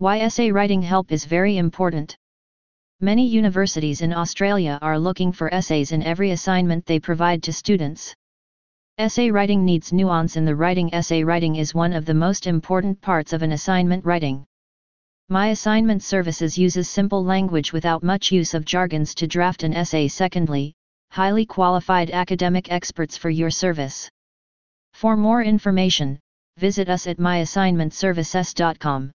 Why essay writing help is very important. Many universities in Australia are looking for essays in every assignment they provide to students. Essay writing needs nuance in the writing. Essay writing is one of the most important parts of an assignment writing. My assignment services uses simple language without much use of jargons to draft an essay. Secondly, highly qualified academic experts for your service. For more information, visit us at myassignmentservices.com.